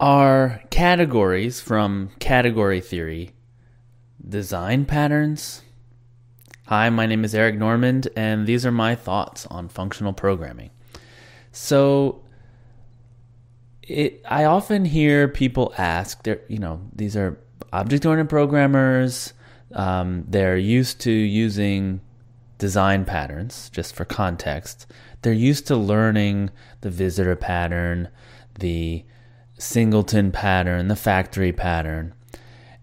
Are categories from category theory design patterns? Hi, my name is Eric Normand, and these are my thoughts on functional programming. So, it, I often hear people ask, you know, these are object oriented programmers, um, they're used to using design patterns, just for context. They're used to learning the visitor pattern, the singleton pattern, the factory pattern,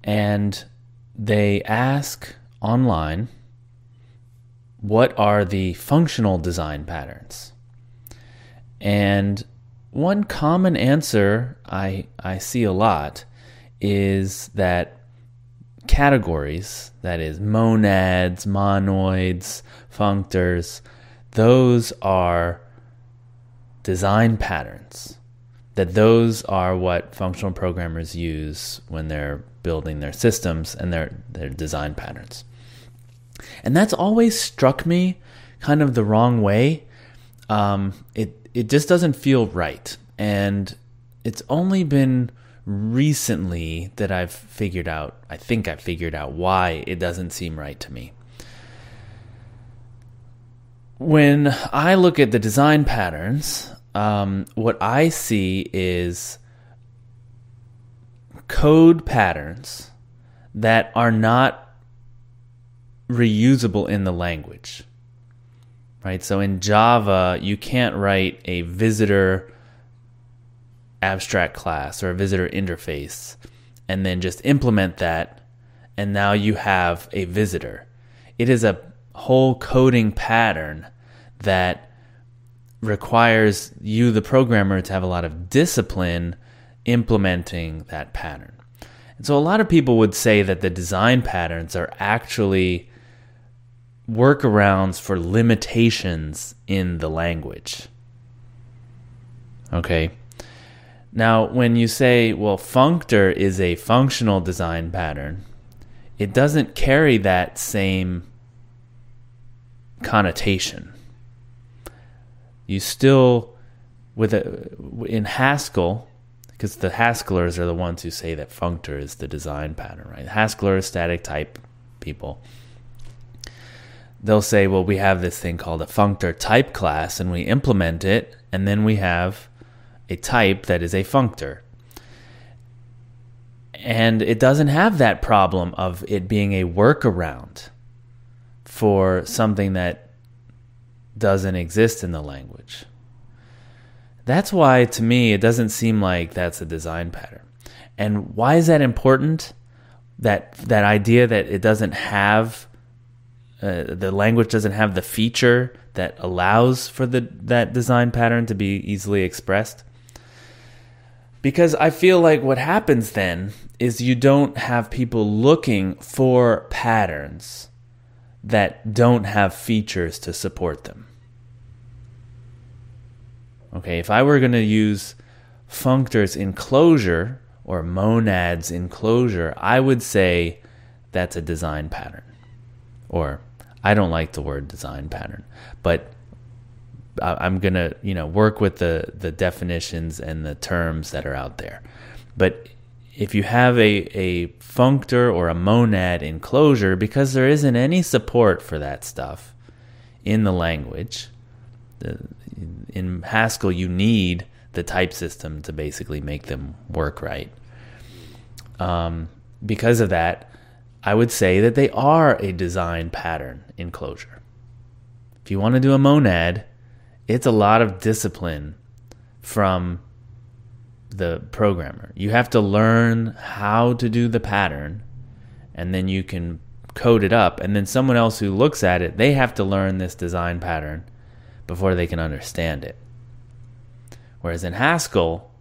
and they ask online what are the functional design patterns? And one common answer I, I see a lot is that categories, that is, monads, monoids, functors, those are design patterns. That those are what functional programmers use when they're building their systems and their, their design patterns. And that's always struck me kind of the wrong way. Um, it it just doesn't feel right, and it's only been recently that I've figured out. I think I've figured out why it doesn't seem right to me. When I look at the design patterns, um, what I see is code patterns that are not reusable in the language. Right? So in Java, you can't write a visitor abstract class or a visitor interface and then just implement that and now you have a visitor. It is a whole coding pattern that requires you, the programmer, to have a lot of discipline implementing that pattern. And so a lot of people would say that the design patterns are actually workarounds for limitations in the language. Okay. Now, when you say, well, functor is a functional design pattern, it doesn't carry that same connotation. You still, with a, in Haskell, because the Haskellers are the ones who say that functor is the design pattern, right? Haskellers, static type people they'll say, well, we have this thing called a functor type class and we implement it, and then we have a type that is a functor. And it doesn't have that problem of it being a workaround for something that doesn't exist in the language. That's why, to me, it doesn't seem like that's a design pattern. And why is that important? That that idea that it doesn't have uh, the language doesn't have the feature that allows for the that design pattern to be easily expressed. Because I feel like what happens then is you don't have people looking for patterns that don't have features to support them. Okay, if I were going to use functors in Clojure or monads in Clojure, I would say that's a design pattern or I don't like the word design pattern, but I'm gonna you know work with the the definitions and the terms that are out there. But if you have a a functor or a monad in Clojure, because there isn't any support for that stuff in the language, in Haskell you need the type system to basically make them work right. Um, because of that, I would say that they are a design pattern in Clojure. If you want to do a monad, it's a lot of discipline from the programmer. You have to learn how to do the pattern and then you can code it up and then someone else who looks at it, they have to learn this design pattern before they can understand it. Whereas in Haskell,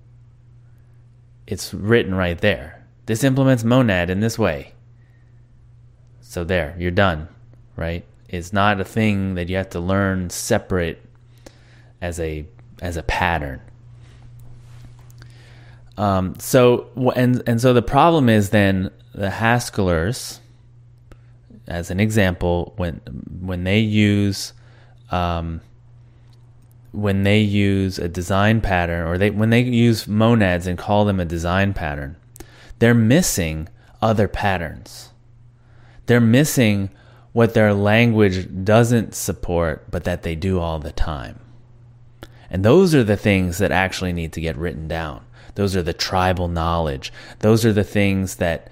it's written right there. This implements monad in this way. So there, you're done, right? It's not a thing that you have to learn separate as a as a pattern. Um, so and and so the problem is then the Haskellers, as an example, when when they use um, when they use a design pattern or they when they use monads and call them a design pattern, they're missing other patterns. They're missing what their language doesn't support, but that they do all the time. And those are the things that actually need to get written down. Those are the tribal knowledge. Those are the things that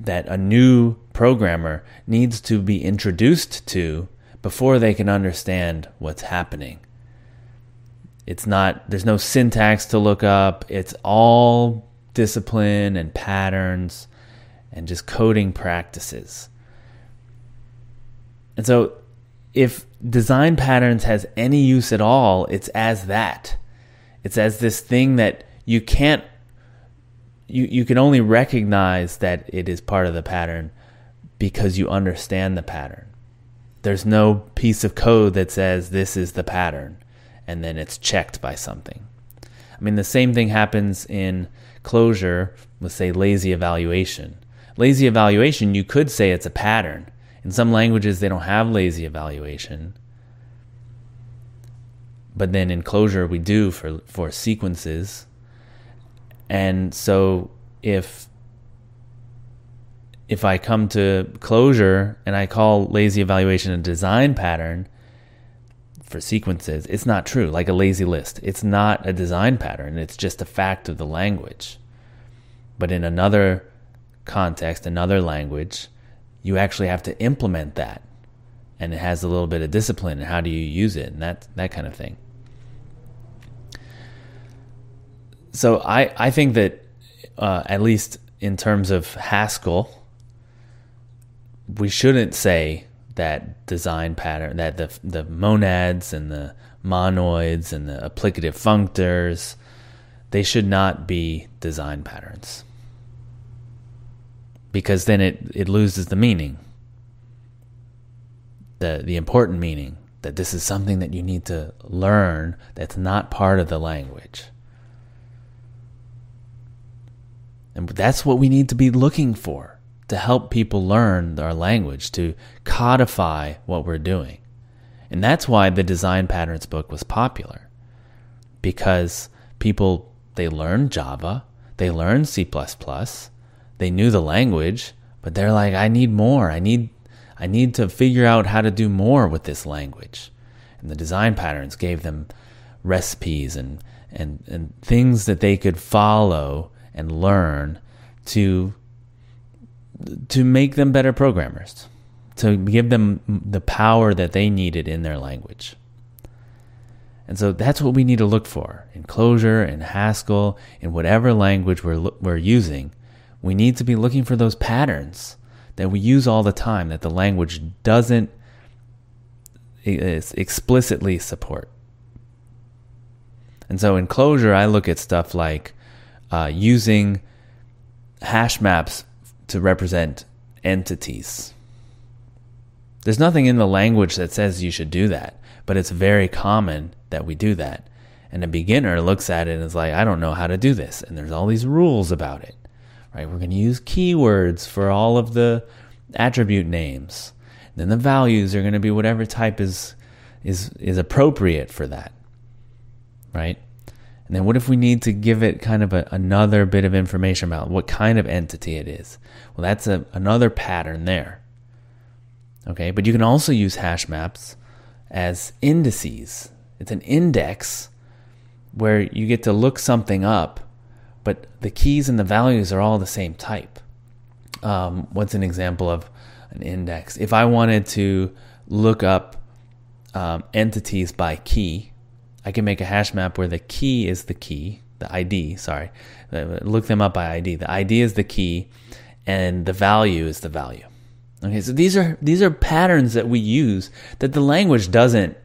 that a new programmer needs to be introduced to before they can understand what's happening. It's not there's no syntax to look up. It's all discipline and patterns and just coding practices. And so if design patterns has any use at all, it's as that. It's as this thing that you can't you you can only recognize that it is part of the pattern because you understand the pattern. There's no piece of code that says this is the pattern and then it's checked by something. I mean the same thing happens in Clojure with say lazy evaluation. Lazy evaluation you could say it's a pattern. In some languages they don't have lazy evaluation. But then in Clojure we do for for sequences and so if if I come to Clojure and I call lazy evaluation a design pattern for sequences, it's not true. Like a lazy list, it's not a design pattern. It's just a fact of the language. But in another context, another language, you actually have to implement that. And it has a little bit of discipline. And how do you use it? And that, that kind of thing. So I, I think that uh, at least in terms of Haskell, we shouldn't say that design pattern that the the monads and the monoids and the applicative functors they should not be design patterns. Because then it, it loses the meaning. The the important meaning that this is something that you need to learn that's not part of the language And that's what we need to be looking for to help people learn our language, to codify what we're doing. And that's why the Design Patterns book was popular. Because people, they learned Java, they learned C++, they knew the language, but they're like, I need more. I need, I need to figure out how to do more with this language. And the design patterns gave them recipes and, and, and things that they could follow and learn to to make them better programmers, to give them the power that they needed in their language. And so that's what we need to look for in Clojure, in Haskell, in whatever language we're, we're using. We need to be looking for those patterns that we use all the time that the language doesn't explicitly support. And so in Clojure, I look at stuff like uh, using hash maps to represent entities. There's nothing in the language that says you should do that, but it's very common that we do that. And a beginner looks at it and is like, I don't know how to do this. And there's all these rules about it, right? We're going to use keywords for all of the attribute names. And then the values are going to be whatever type is, is, is appropriate for that, right? And then what if we need to give it kind of a, another bit of information about what kind of entity it is? Well, that's a, another pattern there. Okay, but you can also use hash maps as indices. It's an index where you get to look something up, but the keys and the values are all the same type. Um, what's an example of an index? If I wanted to look up um, entities by key, I can make a hash map where the key is the key, the ID, sorry. Uh, look them up by ID. The ID is the key and the value is the value. Okay, so these are these are patterns that we use that the language doesn't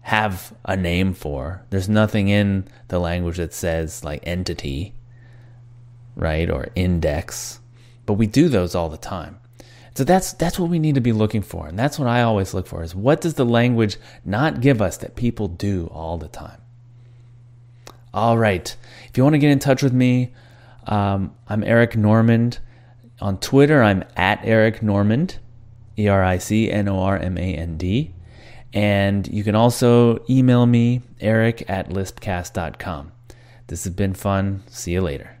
have a name for. There's nothing in the language that says like entity, right, or index. But we do those all the time. So that's that's what we need to be looking for, and that's what I always look for: is what does the language not give us that people do all the time? All right. If you want to get in touch with me, um, I'm Eric Normand. On Twitter, I'm at Eric Normand, E R I C N O R M A N D. And you can also email me, eric at lispcast.com. This has been fun. See you later.